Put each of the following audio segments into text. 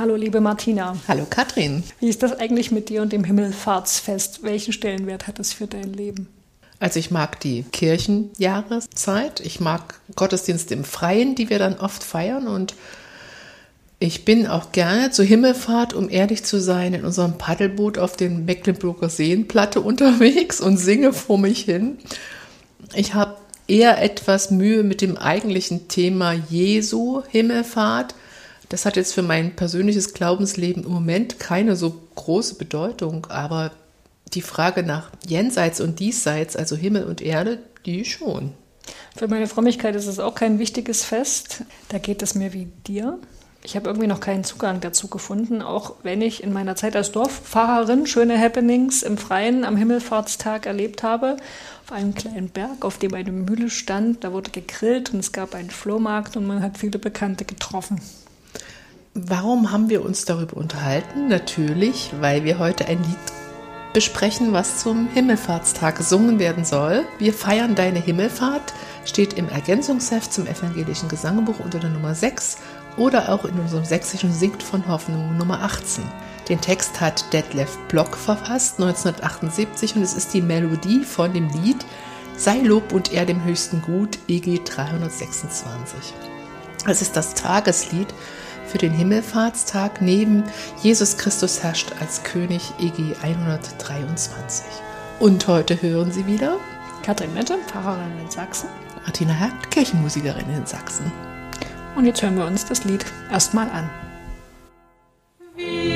Hallo, liebe Martina. Hallo, Katrin. Wie ist das eigentlich mit dir und dem Himmelfahrtsfest? Welchen Stellenwert hat es für dein Leben? Also ich mag die Kirchenjahreszeit. Ich mag Gottesdienste im Freien, die wir dann oft feiern. Und ich bin auch gerne zur Himmelfahrt, um ehrlich zu sein, in unserem Paddelboot auf den Mecklenburger Seenplatte unterwegs und singe vor mich hin. Ich habe eher etwas Mühe mit dem eigentlichen Thema Jesu Himmelfahrt. Das hat jetzt für mein persönliches Glaubensleben im Moment keine so große Bedeutung, aber die Frage nach Jenseits und Diesseits, also Himmel und Erde, die schon. Für meine Frömmigkeit ist es auch kein wichtiges Fest. Da geht es mir wie dir. Ich habe irgendwie noch keinen Zugang dazu gefunden, auch wenn ich in meiner Zeit als Dorffahrerin schöne Happenings im Freien am Himmelfahrtstag erlebt habe. Auf einem kleinen Berg, auf dem eine Mühle stand, da wurde gegrillt und es gab einen Flohmarkt und man hat viele Bekannte getroffen. Warum haben wir uns darüber unterhalten? Natürlich, weil wir heute ein Lied besprechen, was zum Himmelfahrtstag gesungen werden soll. Wir feiern deine Himmelfahrt, steht im Ergänzungsheft zum evangelischen Gesangbuch unter der Nummer 6 oder auch in unserem sächsischen Singt von Hoffnung Nummer 18. Den Text hat Detlef Block verfasst 1978 und es ist die Melodie von dem Lied Sei Lob und er dem höchsten Gut EG 326. Es ist das Tageslied für den Himmelfahrtstag neben Jesus Christus herrscht als König EG 123. Und heute hören Sie wieder Katrin Mette, Pfarrerin in Sachsen. Martina Hergt, Kirchenmusikerin in Sachsen. Und jetzt hören wir uns das Lied erstmal an. Er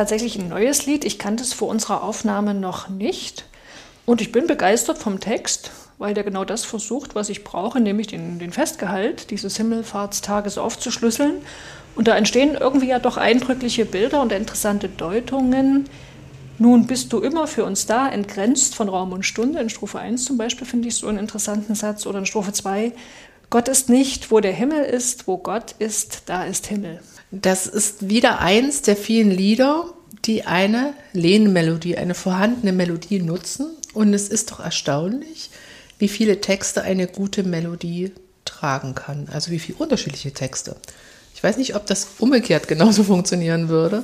tatsächlich ein neues Lied. Ich kannte es vor unserer Aufnahme noch nicht. Und ich bin begeistert vom Text, weil der genau das versucht, was ich brauche, nämlich den, den Festgehalt dieses Himmelfahrtstages aufzuschlüsseln. Und da entstehen irgendwie ja doch eindrückliche Bilder und interessante Deutungen. Nun bist du immer für uns da, entgrenzt von Raum und Stunde. In Strophe 1 zum Beispiel finde ich so einen interessanten Satz. Oder in Strophe 2, Gott ist nicht, wo der Himmel ist, wo Gott ist, da ist Himmel. Das ist wieder eins der vielen Lieder, die eine Lehnmelodie, eine vorhandene Melodie nutzen. Und es ist doch erstaunlich, wie viele Texte eine gute Melodie tragen kann. Also wie viele unterschiedliche Texte. Ich weiß nicht, ob das umgekehrt genauso funktionieren würde.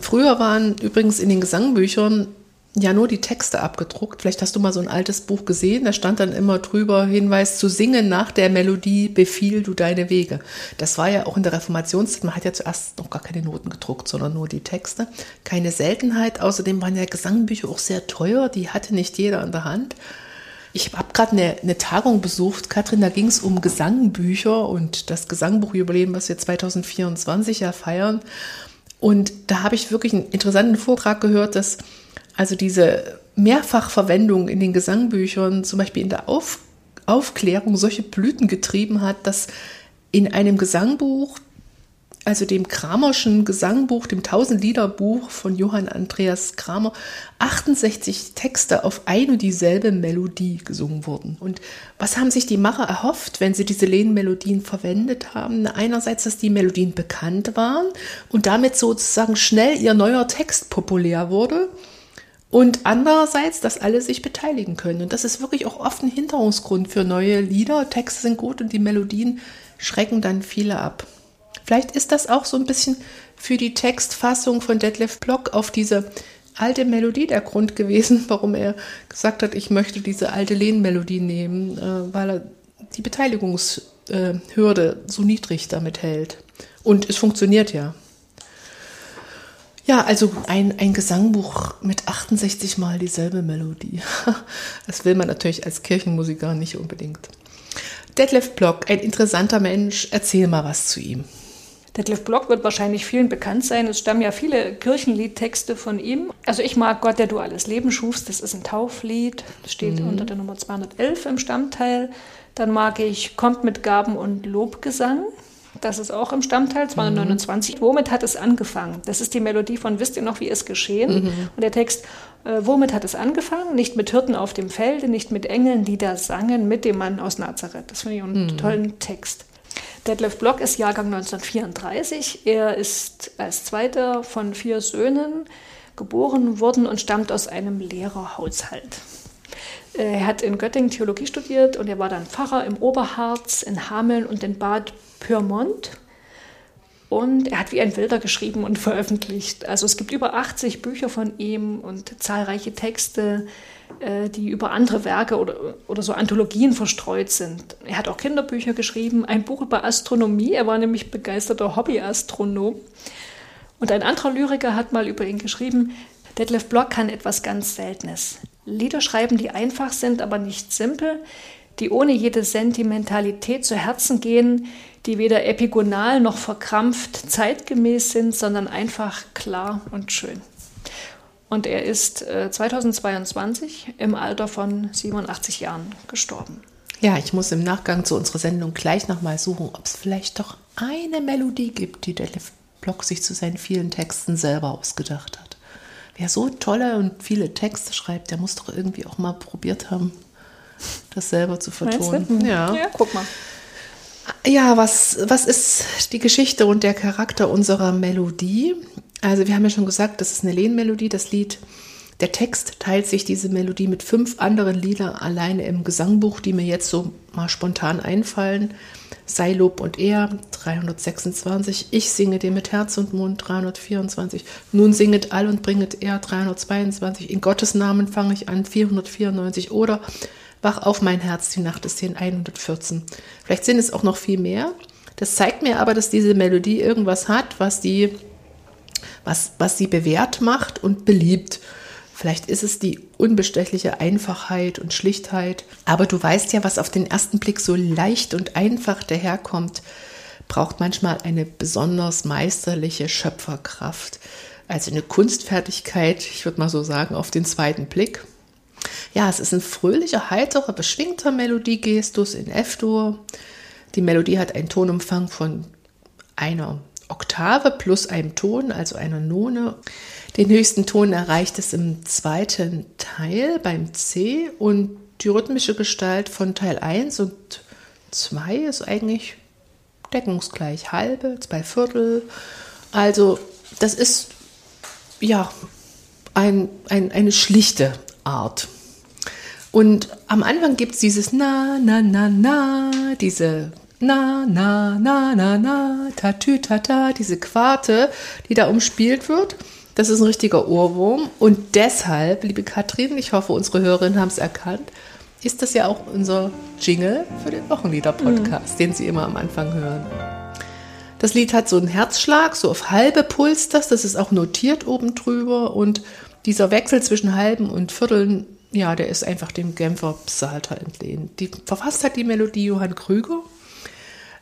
Früher waren übrigens in den Gesangbüchern ja nur die Texte abgedruckt. Vielleicht hast du mal so ein altes Buch gesehen, da stand dann immer drüber Hinweis zu singen nach der Melodie befiehl du deine Wege. Das war ja auch in der Reformationszeit, man hat ja zuerst noch gar keine Noten gedruckt, sondern nur die Texte. Keine Seltenheit, außerdem waren ja Gesangbücher auch sehr teuer, die hatte nicht jeder in der Hand. Ich habe gerade eine, eine, Tagung besucht, Katrin, da ging es um Gesangbücher und das Gesangbuchjubiläum, was wir 2024 ja feiern. Und da habe ich wirklich einen interessanten Vortrag gehört, dass also diese Mehrfachverwendung in den Gesangbüchern, zum Beispiel in der Auf Aufklärung, solche Blüten getrieben hat, dass in einem Gesangbuch, also dem Kramerschen Gesangbuch, dem Tausendliederbuch von Johann Andreas Kramer, 68 Texte auf ein und dieselbe Melodie gesungen wurden. Und was haben sich die Macher erhofft, wenn sie diese Lehnmelodien verwendet haben? Einerseits, dass die Melodien bekannt waren und damit sozusagen schnell ihr neuer Text populär wurde. Und andererseits, dass alle sich beteiligen können. Und das ist wirklich auch oft ein Hinderungsgrund für neue Lieder. Texte sind gut und die Melodien schrecken dann viele ab. Vielleicht ist das auch so ein bisschen für die Textfassung von Detlef Block auf diese alte Melodie der Grund gewesen, warum er gesagt hat, ich möchte diese alte Lehnmelodie nehmen, äh, weil er die Beteiligungshürde so niedrig damit hält. Und es funktioniert ja. Ja, also ein, ein Gesangbuch mit 68 Mal dieselbe Melodie. Das will man natürlich als Kirchenmusiker nicht unbedingt. Detlef Block, ein interessanter Mensch. Erzähl mal was zu ihm. Detlef Block wird wahrscheinlich vielen bekannt sein. Es stammen ja viele Kirchenliedtexte von ihm. Also ich mag Gott, der du alles Leben schufst. Das ist ein Tauflied. Das steht mhm. unter der Nummer 211 im Stammteil. Dann mag ich Kommt mit Gaben und Lobgesang. Das ist auch im Stammteil 229. Mhm. Womit hat es angefangen? Das ist die Melodie von Wisst ihr noch, wie es geschehen? Mhm. Und der Text, äh, womit hat es angefangen? Nicht mit Hirten auf dem Felde, nicht mit Engeln, die da sangen, mit dem Mann aus Nazareth. Das finde ich einen mhm. tollen Text. Detlef Block ist Jahrgang 1934. Er ist als zweiter von vier Söhnen geboren worden und stammt aus einem Lehrerhaushalt. Äh, er hat in Göttingen Theologie studiert und er war dann Pfarrer im Oberharz, in Hameln und in Bad Pyrmont. Und er hat wie ein Wilder geschrieben und veröffentlicht. Also es gibt über 80 Bücher von ihm und zahlreiche Texte, äh, die über andere Werke oder, oder so Anthologien verstreut sind. Er hat auch Kinderbücher geschrieben, ein Buch über Astronomie. Er war nämlich begeisterter Hobbyastronom. Und ein anderer Lyriker hat mal über ihn geschrieben, Detlef Block kann etwas ganz Seltenes. Lieder schreiben, die einfach sind, aber nicht simpel, die ohne jede Sentimentalität zu Herzen gehen, die weder epigonal noch verkrampft zeitgemäß sind, sondern einfach klar und schön. Und er ist äh, 2022 im Alter von 87 Jahren gestorben. Ja, ich muss im Nachgang zu unserer Sendung gleich nochmal suchen, ob es vielleicht doch eine Melodie gibt, die der Lev Block sich zu seinen vielen Texten selber ausgedacht hat. Wer so tolle und viele Texte schreibt, der muss doch irgendwie auch mal probiert haben, das selber zu vertonen. Ja. ja, guck mal. Ja, was, was ist die Geschichte und der Charakter unserer Melodie? Also wir haben ja schon gesagt, das ist eine Lehnmelodie, das Lied. Der Text teilt sich diese Melodie mit fünf anderen Liedern alleine im Gesangbuch, die mir jetzt so mal spontan einfallen. Sei Lob und Ehr 326, Ich singe dir mit Herz und Mund 324, Nun singet all und bringet Ehr 322, In Gottes Namen fange ich an 494 oder Wach auf mein Herz, die Nacht ist hier in 114. Vielleicht sind es auch noch viel mehr. Das zeigt mir aber, dass diese Melodie irgendwas hat, was die, was, was sie bewährt macht und beliebt. Vielleicht ist es die unbestechliche Einfachheit und Schlichtheit. Aber du weißt ja, was auf den ersten Blick so leicht und einfach daherkommt, braucht manchmal eine besonders meisterliche Schöpferkraft. Also eine Kunstfertigkeit, ich würde mal so sagen, auf den zweiten Blick. Ja, es ist ein fröhlicher, heiterer, beschwingter Melodiegestus in F-Dur. Die Melodie hat einen Tonumfang von einer Oktave plus einem Ton, also einer None. Den höchsten Ton erreicht es im zweiten Teil beim C und die rhythmische Gestalt von Teil 1 und 2 ist eigentlich deckungsgleich. Halbe, zwei Viertel. Also das ist ja ein, ein, eine schlichte Art. Und am Anfang gibt es dieses Na, na, na, na, diese Na, na, na, na, na, tatü, tata, diese Quarte, die da umspielt wird. Das ist ein richtiger Ohrwurm. Und deshalb, liebe Katrin, ich hoffe, unsere Hörerinnen haben es erkannt, ist das ja auch unser Jingle für den Wochenlieder-Podcast, mhm. den Sie immer am Anfang hören. Das Lied hat so einen Herzschlag, so auf halbe Puls das, das ist auch notiert oben drüber und dieser Wechsel zwischen halben und Vierteln, ja, der ist einfach dem Genfer Psalter entlehnt. Die, verfasst hat die Melodie Johann Krüger.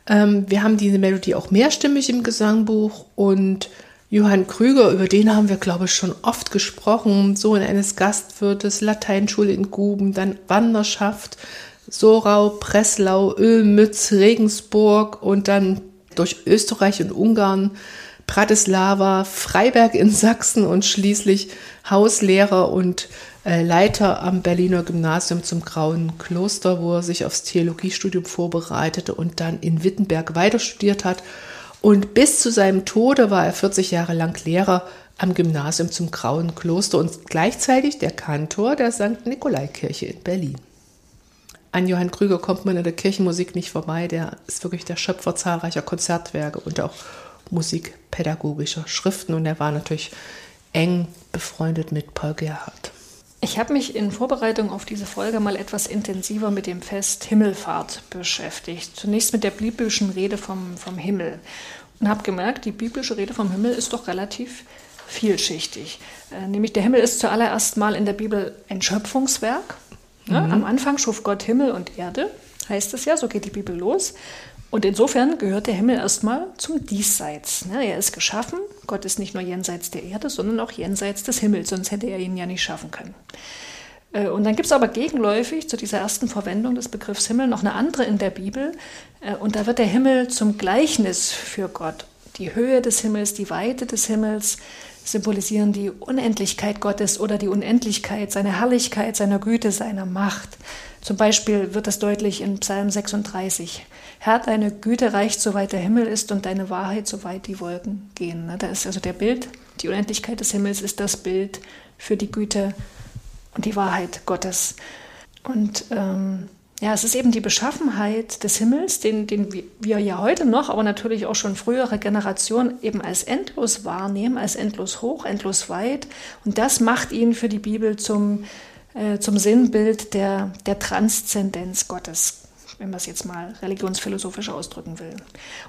Ähm, wir haben diese Melodie auch mehrstimmig im Gesangbuch und Johann Krüger, über den haben wir, glaube ich, schon oft gesprochen. Sohn eines Gastwirtes, Lateinschule in Guben, dann Wanderschaft, Sorau, Breslau, Ölmütz, Regensburg und dann durch Österreich und Ungarn, Bratislava, Freiberg in Sachsen und schließlich Hauslehrer und Leiter am Berliner Gymnasium zum Grauen Kloster, wo er sich aufs Theologiestudium vorbereitete und dann in Wittenberg weiter studiert hat. Und bis zu seinem Tode war er 40 Jahre lang Lehrer am Gymnasium zum Grauen Kloster und gleichzeitig der Kantor der St. Nikolaikirche in Berlin an Johann Krüger kommt man in der Kirchenmusik nicht vorbei. Der ist wirklich der Schöpfer zahlreicher Konzertwerke und auch musikpädagogischer Schriften. Und er war natürlich eng befreundet mit Paul Gerhardt. Ich habe mich in Vorbereitung auf diese Folge mal etwas intensiver mit dem Fest Himmelfahrt beschäftigt. Zunächst mit der biblischen Rede vom, vom Himmel. Und habe gemerkt, die biblische Rede vom Himmel ist doch relativ vielschichtig. Äh, nämlich der Himmel ist zuallererst mal in der Bibel ein Schöpfungswerk. Mhm. Am Anfang schuf Gott Himmel und Erde, heißt es ja, so geht die Bibel los. Und insofern gehört der Himmel erstmal zum Diesseits. Ne? Er ist geschaffen. Gott ist nicht nur jenseits der Erde, sondern auch jenseits des Himmels, sonst hätte er ihn ja nicht schaffen können. Äh, und dann gibt es aber gegenläufig zu dieser ersten Verwendung des Begriffs Himmel noch eine andere in der Bibel. Äh, und da wird der Himmel zum Gleichnis für Gott. Die Höhe des Himmels, die Weite des Himmels, symbolisieren die Unendlichkeit Gottes oder die Unendlichkeit, seine Herrlichkeit, seiner Güte, seiner Macht. Zum Beispiel wird das deutlich in Psalm 36. Herr, deine Güte reicht, soweit der Himmel ist und deine Wahrheit, soweit die Wolken gehen. Ne, da ist also der Bild, die Unendlichkeit des Himmels ist das Bild für die Güte und die Wahrheit Gottes. Und ähm, ja, es ist eben die Beschaffenheit des Himmels, den, den wir ja heute noch, aber natürlich auch schon frühere Generationen eben als endlos wahrnehmen, als endlos hoch, endlos weit. Und das macht ihn für die Bibel zum, äh, zum Sinnbild der, der Transzendenz Gottes, wenn man es jetzt mal religionsphilosophisch ausdrücken will.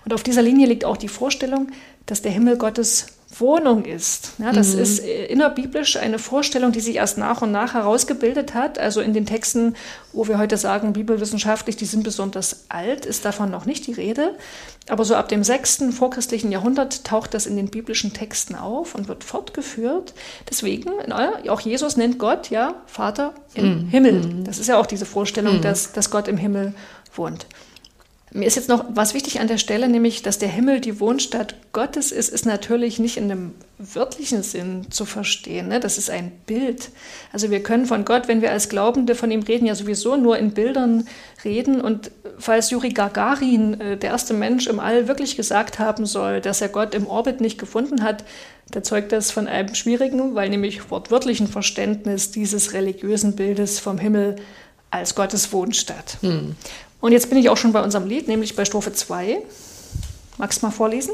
Und auf dieser Linie liegt auch die Vorstellung, dass der Himmel Gottes Wohnung ist. Ja, das mhm. ist äh, innerbiblisch eine Vorstellung, die sich erst nach und nach herausgebildet hat. Also in den Texten, wo wir heute sagen, bibelwissenschaftlich, die sind besonders alt, ist davon noch nicht die Rede. Aber so ab dem 6. vorchristlichen Jahrhundert taucht das in den biblischen Texten auf und wird fortgeführt. Deswegen, auch Jesus nennt Gott ja Vater im mhm. Himmel. Mhm. Das ist ja auch diese Vorstellung, mhm. dass, dass Gott im Himmel wohnt. Mir ist jetzt noch was wichtig an der Stelle, nämlich, dass der Himmel die Wohnstadt Gottes ist, ist natürlich nicht in einem wörtlichen Sinn zu verstehen. Ne? Das ist ein Bild. Also wir können von Gott, wenn wir als Glaubende von ihm reden, ja sowieso nur in Bildern reden. Und falls Juri Gagarin, äh, der erste Mensch im All, wirklich gesagt haben soll, dass er Gott im Orbit nicht gefunden hat, da zeugt das von einem schwierigen, weil nämlich wortwörtlichen Verständnis dieses religiösen Bildes vom Himmel als Gottes Wohnstadt. Hm. Und jetzt bin ich auch schon bei unserem Lied, nämlich bei Strophe 2. Magst du mal vorlesen?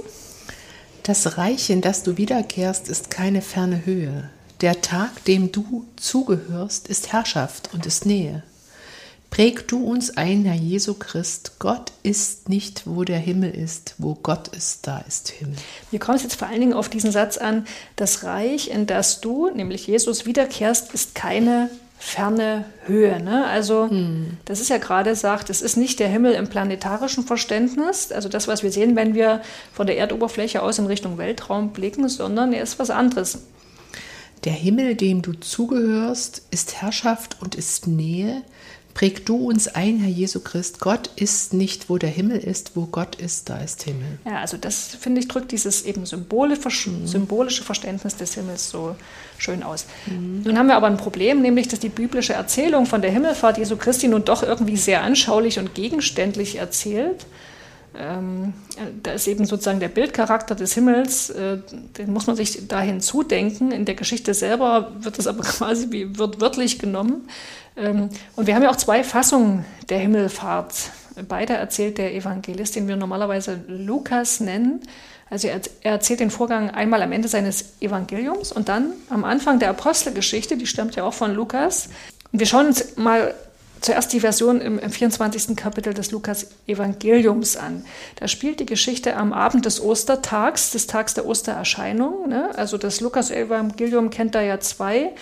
Das Reich, in das du wiederkehrst, ist keine ferne Höhe. Der Tag, dem du zugehörst, ist Herrschaft und ist Nähe. Präg du uns ein, Herr Jesu Christ, Gott ist nicht, wo der Himmel ist, wo Gott ist, da ist Himmel. Wir kommen jetzt vor allen Dingen auf diesen Satz an, das Reich, in das du, nämlich Jesus, wiederkehrst, ist keine ferne Höhe. Ne? Also hm. das ist ja gerade sagt, es ist nicht der Himmel im planetarischen Verständnis, also das, was wir sehen, wenn wir von der Erdoberfläche aus in Richtung Weltraum blicken, sondern er ist was anderes. Der Himmel, dem du zugehörst, ist Herrschaft und ist Nähe, Präg du uns ein, Herr Jesu Christ. Gott ist nicht, wo der Himmel ist, wo Gott ist, da ist Himmel. Ja, also das finde ich drückt dieses eben Symbole, mhm. symbolische Verständnis des Himmels so schön aus. Mhm. Nun haben wir aber ein Problem, nämlich dass die biblische Erzählung von der Himmelfahrt Jesu Christi nun doch irgendwie sehr anschaulich und gegenständlich erzählt. Ähm, da ist eben sozusagen der Bildcharakter des Himmels, äh, den muss man sich dahin zudenken. In der Geschichte selber wird das aber quasi wie, wird wörtlich genommen. Ähm, und wir haben ja auch zwei Fassungen der Himmelfahrt. Beide erzählt der Evangelist, den wir normalerweise Lukas nennen. Also er, erzählt den Vorgang einmal am Ende seines Evangeliums und dann am Anfang der Apostelgeschichte, die stammt ja auch von Lukas. Und wir schauen uns mal zuerst die Version im, im 24. Kapitel des Lukas-Evangeliums an. Da spielt die Geschichte am Abend des Ostertags, des Tags der Ostererscheinung. Ne? Also das Lukas-Evangelium kennt da ja zwei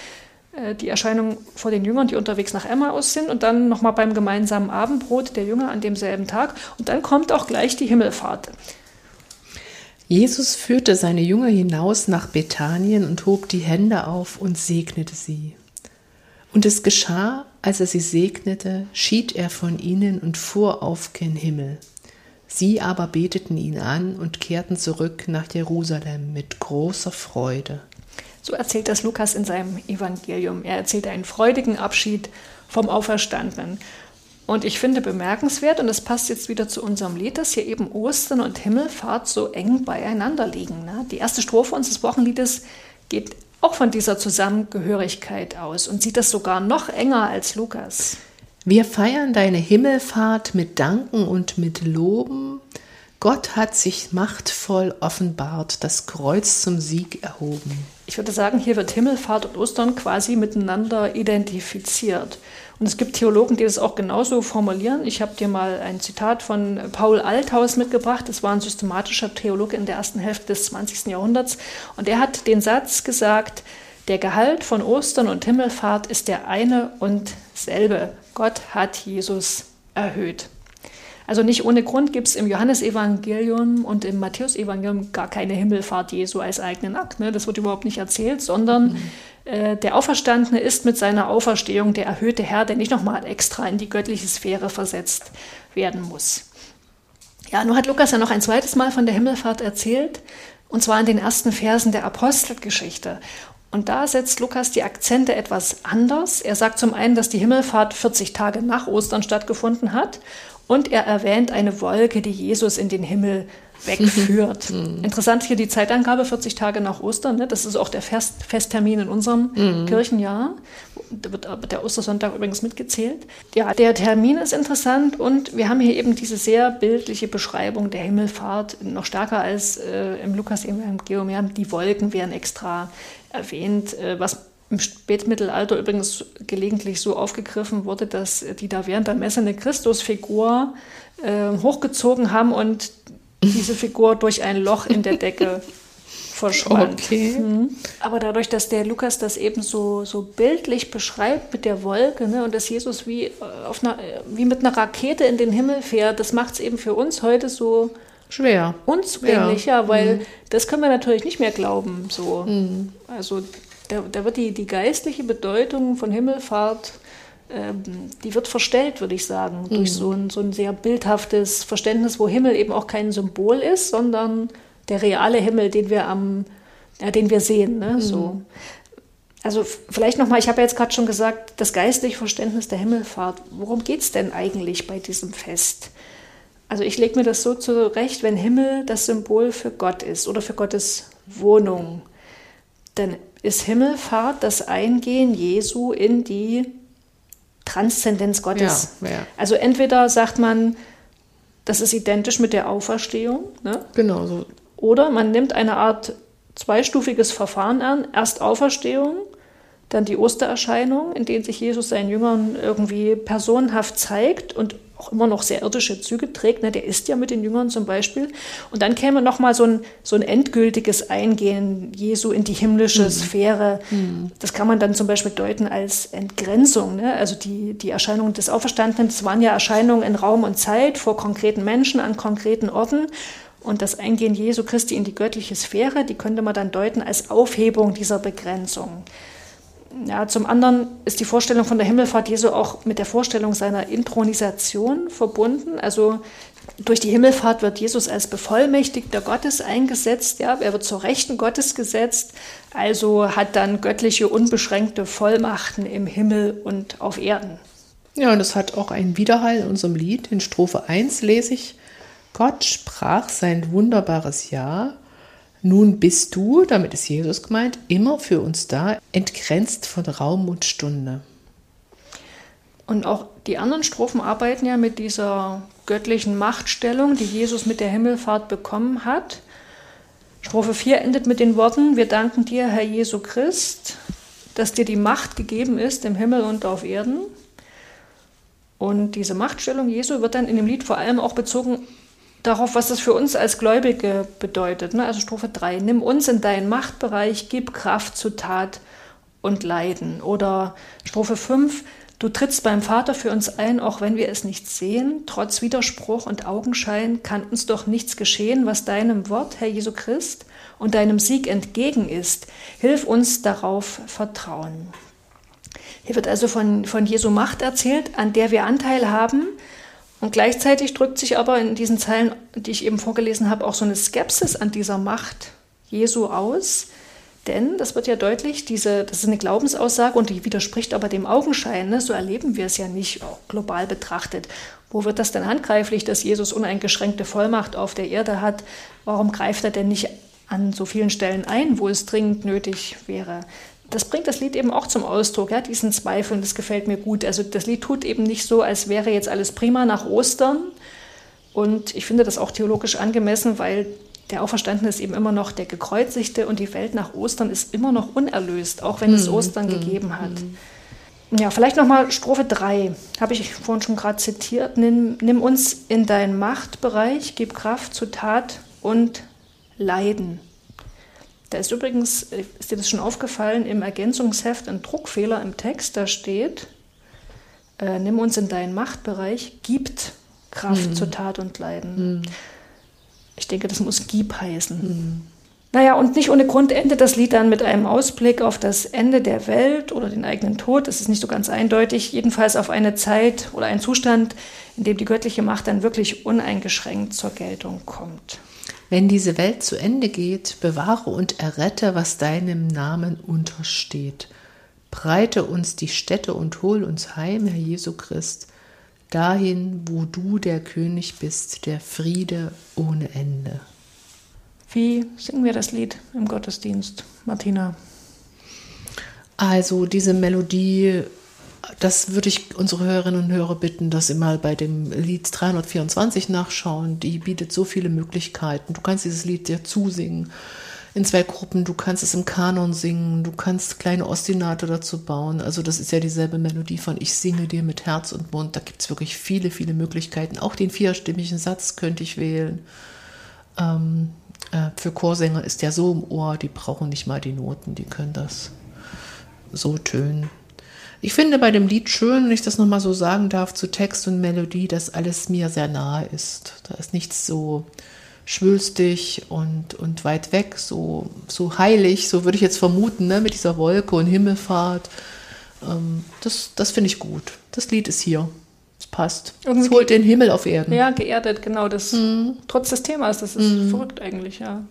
äh, die Erscheinung vor den Jüngern, die unterwegs nach Emmaus sind und dann nochmal beim gemeinsamen Abendbrot der Jünger an demselben Tag und dann kommt auch gleich die Himmelfahrt. Jesus führte seine Jünger hinaus nach Bethanien und hob die Hände auf und segnete sie. Und es geschah, als er sie segnete, schied er von ihnen und fuhr auf gen Himmel. Sie aber beteten ihn an und kehrten zurück nach Jerusalem mit großer Freude. So erzählt das Lukas in seinem Evangelium. Er erzählt einen freudigen Abschied vom Auferstandenen. Und ich finde bemerkenswert, und das passt jetzt wieder zu unserem Lied, dass hier eben Ostern und Himmelfahrt so eng beieinander liegen. Ne? Die erste Strophe unseres Wochenliedes geht auch von dieser Zusammengehörigkeit aus und sieht das sogar noch enger als Lukas. Wir feiern deine Himmelfahrt mit Danken und mit Loben. Gott hat sich machtvoll offenbart, das Kreuz zum Sieg erhoben. Ich würde sagen, hier wird Himmelfahrt und Ostern quasi miteinander identifiziert. Und es gibt Theologen, die das auch genauso formulieren. Ich habe dir mal ein Zitat von Paul Althaus mitgebracht. Das war ein systematischer Theologe in der ersten Hälfte des 20. Jahrhunderts. Und er hat den Satz gesagt, der Gehalt von Ostern und Himmelfahrt ist der eine und selbe. Gott hat Jesus erhöht. Also nicht ohne Grund gibt es im Johannesevangelium und im Matthäusevangelium gar keine Himmelfahrt Jesu als eigenen Akt. Ne? Das wird überhaupt nicht erzählt, sondern mhm. äh, der Auferstandene ist mit seiner Auferstehung der erhöhte Herr, der nicht nochmal extra in die göttliche Sphäre versetzt werden muss. Ja, nur hat Lukas ja noch ein zweites Mal von der Himmelfahrt erzählt, und zwar in den ersten Versen der Apostelgeschichte. Und da setzt Lukas die Akzente etwas anders. Er sagt zum einen, dass die Himmelfahrt 40 Tage nach Ostern stattgefunden hat und er erwähnt eine Wolke, die Jesus in den Himmel wegführt. Mhm. Interessant hier die Zeitangabe, 40 Tage nach Ostern. Ne? Das ist auch der Fest, Festtermin in unserem mhm. Kirchenjahr. Da wird der Ostersonntag übrigens mitgezählt. Ja, der Termin ist interessant und wir haben hier eben diese sehr bildliche Beschreibung der Himmelfahrt, noch stärker als äh, im Lukas-Evangelium. Die Wolken werden extra erwähnt, äh, was im Spätmittelalter übrigens gelegentlich so aufgegriffen wurde, dass die da während der Messe eine Christusfigur äh, hochgezogen haben und diese Figur durch ein Loch in der Decke verschwand. Okay. Mhm. Aber dadurch, dass der Lukas das eben so, so bildlich beschreibt mit der Wolke ne, und dass Jesus wie, äh, auf einer, wie mit einer Rakete in den Himmel fährt, das macht es eben für uns heute so schwer. Unzugänglich, ja, ja weil mhm. das können wir natürlich nicht mehr glauben. So. Mhm. Also da, da wird die, die geistliche Bedeutung von Himmelfahrt, ähm, die wird verstellt, würde ich sagen, mhm. durch so ein, so ein sehr bildhaftes Verständnis, wo Himmel eben auch kein Symbol ist, sondern der reale Himmel, den wir am, ja, den wir sehen. Ne? Mhm. So. Also vielleicht nochmal, ich habe ja jetzt gerade schon gesagt, das geistliche Verständnis der Himmelfahrt. Worum geht es denn eigentlich bei diesem Fest? Also ich lege mir das so zurecht, wenn Himmel das Symbol für Gott ist oder für Gottes Wohnung, dann ist Himmelfahrt das Eingehen Jesu in die Transzendenz Gottes. Ja, ja. Also entweder sagt man, das ist identisch mit der Auferstehung. Ne? Genau so. Oder man nimmt eine Art zweistufiges Verfahren an. Erst Auferstehung, Dann die Ostererscheinung, in denen sich Jesus seinen Jüngern irgendwie personenhaft zeigt und auch immer noch sehr irdische Züge trägt. Ne? Der ist ja mit den Jüngern zum Beispiel. Und dann käme noch mal so ein, so ein endgültiges Eingehen Jesu in die himmlische mhm. Sphäre. Mhm. Das kann man dann zum Beispiel deuten als Entgrenzung. Ne? Also die, die Erscheinungen des Auferstandenen, das waren ja Erscheinungen in Raum und Zeit vor konkreten Menschen an konkreten Orten. Und das Eingehen Jesu Christi in die göttliche Sphäre, die könnte man dann deuten als Aufhebung dieser Begrenzung. Ja, zum anderen ist die Vorstellung von der Himmelfahrt Jesu auch mit der Vorstellung seiner Intronisation verbunden. Also durch die Himmelfahrt wird Jesus als Bevollmächtigter Gottes eingesetzt. Ja, er wird zur Rechten Gottes gesetzt. Also hat dann göttliche unbeschränkte Vollmachten im Himmel und auf Erden. Ja, und es hat auch einen Widerhall in unserem Lied. In Strophe 1 lese ich, Gott sprach sein wunderbares Ja nun bist du, damit ist Jesus gemeint, immer für uns da, entgrenzt von Raum und Stunde. Und auch die anderen Strophen arbeiten ja mit dieser göttlichen Machtstellung, die Jesus mit der Himmelfahrt bekommen hat. Strophe 4 endet mit den Worten, wir danken dir, Herr Jesu Christ, dass dir die Macht gegeben ist im Himmel und auf Erden. Und diese Machtstellung Jesu wird dann in dem Lied vor allem auch bezogen darauf, was das für uns als Gläubige bedeutet. Ne? Also Strophe 3, nimm uns in deinen Machtbereich, gib Kraft zu Tat und Leiden. Oder Strophe 5, du trittst beim Vater für uns ein, auch wenn wir es nicht sehen. Trotz Widerspruch und Augenschein kann uns doch nichts geschehen, was deinem Wort, Herr Jesu Christ, und deinem Sieg entgegen ist. Hilf uns darauf vertrauen. Hier wird also von, von Jesu Macht erzählt, an der wir Anteil haben, und gleichzeitig drückt sich aber in diesen Zeilen, die ich eben vorgelesen habe, auch so eine Skepsis an dieser Macht Jesu aus. Denn, das wird ja deutlich, diese, das ist eine Glaubensaussage und die widerspricht aber dem Augenschein. Ne? So erleben wir es ja nicht global betrachtet. Wo wird das denn handgreiflich, dass Jesus uneingeschränkte Vollmacht auf der Erde hat? Warum greift er denn nicht an so vielen Stellen ein, wo es dringend nötig wäre? Das bringt das Lied eben auch zum Ausdruck, ja, diesen Zweifel, und das gefällt mir gut. Also das Lied tut eben nicht so, als wäre jetzt alles prima nach Ostern. Und ich finde das auch theologisch angemessen, weil der Auferstandene ist eben immer noch der Gekreuzigte und die Welt nach Ostern ist immer noch unerlöst, auch wenn es hm, Ostern hm, gegeben hat. Hm. Ja, vielleicht nochmal Strophe 3, habe ich vorhin schon gerade zitiert. Nimm, nimm uns in deinen Machtbereich, gib Kraft zu Tat und Leiden. Da ist übrigens, ist dir das schon aufgefallen, im Ergänzungsheft ein Druckfehler im Text, da steht, äh, nimm uns in deinen Machtbereich, gibt Kraft mhm. zur Tat und Leiden. Mhm. Ich denke, das muss gib heißen. Mhm. Naja, und nicht ohne Grund endet das Lied dann mit einem Ausblick auf das Ende der Welt oder den eigenen Tod. Das ist nicht so ganz eindeutig. Jedenfalls auf eine Zeit oder einen Zustand, in dem die göttliche Macht dann wirklich uneingeschränkt zur Geltung kommt. Wenn diese Welt zu Ende geht, bewahre und errette, was deinem Namen untersteht. Breite uns die Städte und hol uns heim, Herr Jesu Christ, dahin, wo du der König bist, der Friede ohne Ende. Wie singen wir das Lied im Gottesdienst, Martina? Also diese Melodie das würde ich unsere Hörerinnen und Hörer bitten, dass sie mal bei dem Lied 324 nachschauen. Die bietet so viele Möglichkeiten. Du kannst dieses Lied dir zusingen in zwei Gruppen. Du kannst es im Kanon singen. Du kannst kleine Ostinate dazu bauen. Also das ist ja dieselbe Melodie von Ich singe dir mit Herz und Mund. Da gibt es wirklich viele, viele Möglichkeiten. Auch den vierstimmigen Satz könnte ich wählen. Ähm, äh, für Chorsänger ist der so im Ohr, die brauchen nicht mal die Noten. Die können das so tönen. Ich finde bei dem Lied schön, wenn ich das nochmal so sagen darf, zu Text und Melodie, dass alles mir sehr nahe ist. Da ist nichts so schwülstig und, und weit weg, so, so heilig, so würde ich jetzt vermuten, ne, mit dieser Wolke und Himmelfahrt. Ähm, das das finde ich gut. Das Lied ist hier. Es passt. es holt den Himmel auf Erden. Ja, geerdet, genau. Das, mhm. Trotz des Themas, das ist mhm. verrückt eigentlich, ja.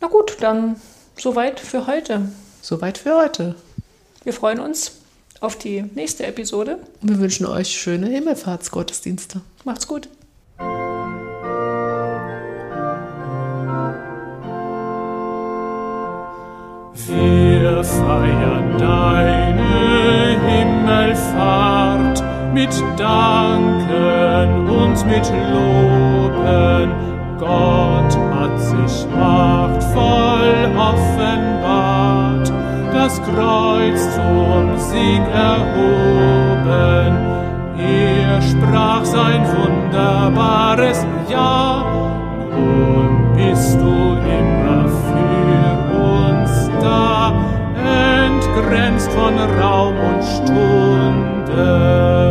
Na gut, dann soweit für heute. Soweit für heute. Wir freuen uns auf die nächste Episode. Wir wünschen euch schöne Himmelfahrtsgottesdienste. Macht's gut. Wir feiern deine Himmelfahrt mit Danken und mit Loben. Gott hat sich machtvoll offenbart das Kreuz zum Sieg erhoben. Er sprach sein wunderbares Ja, nun bist du immer für uns da, entgrenzt von Raum und Stunde.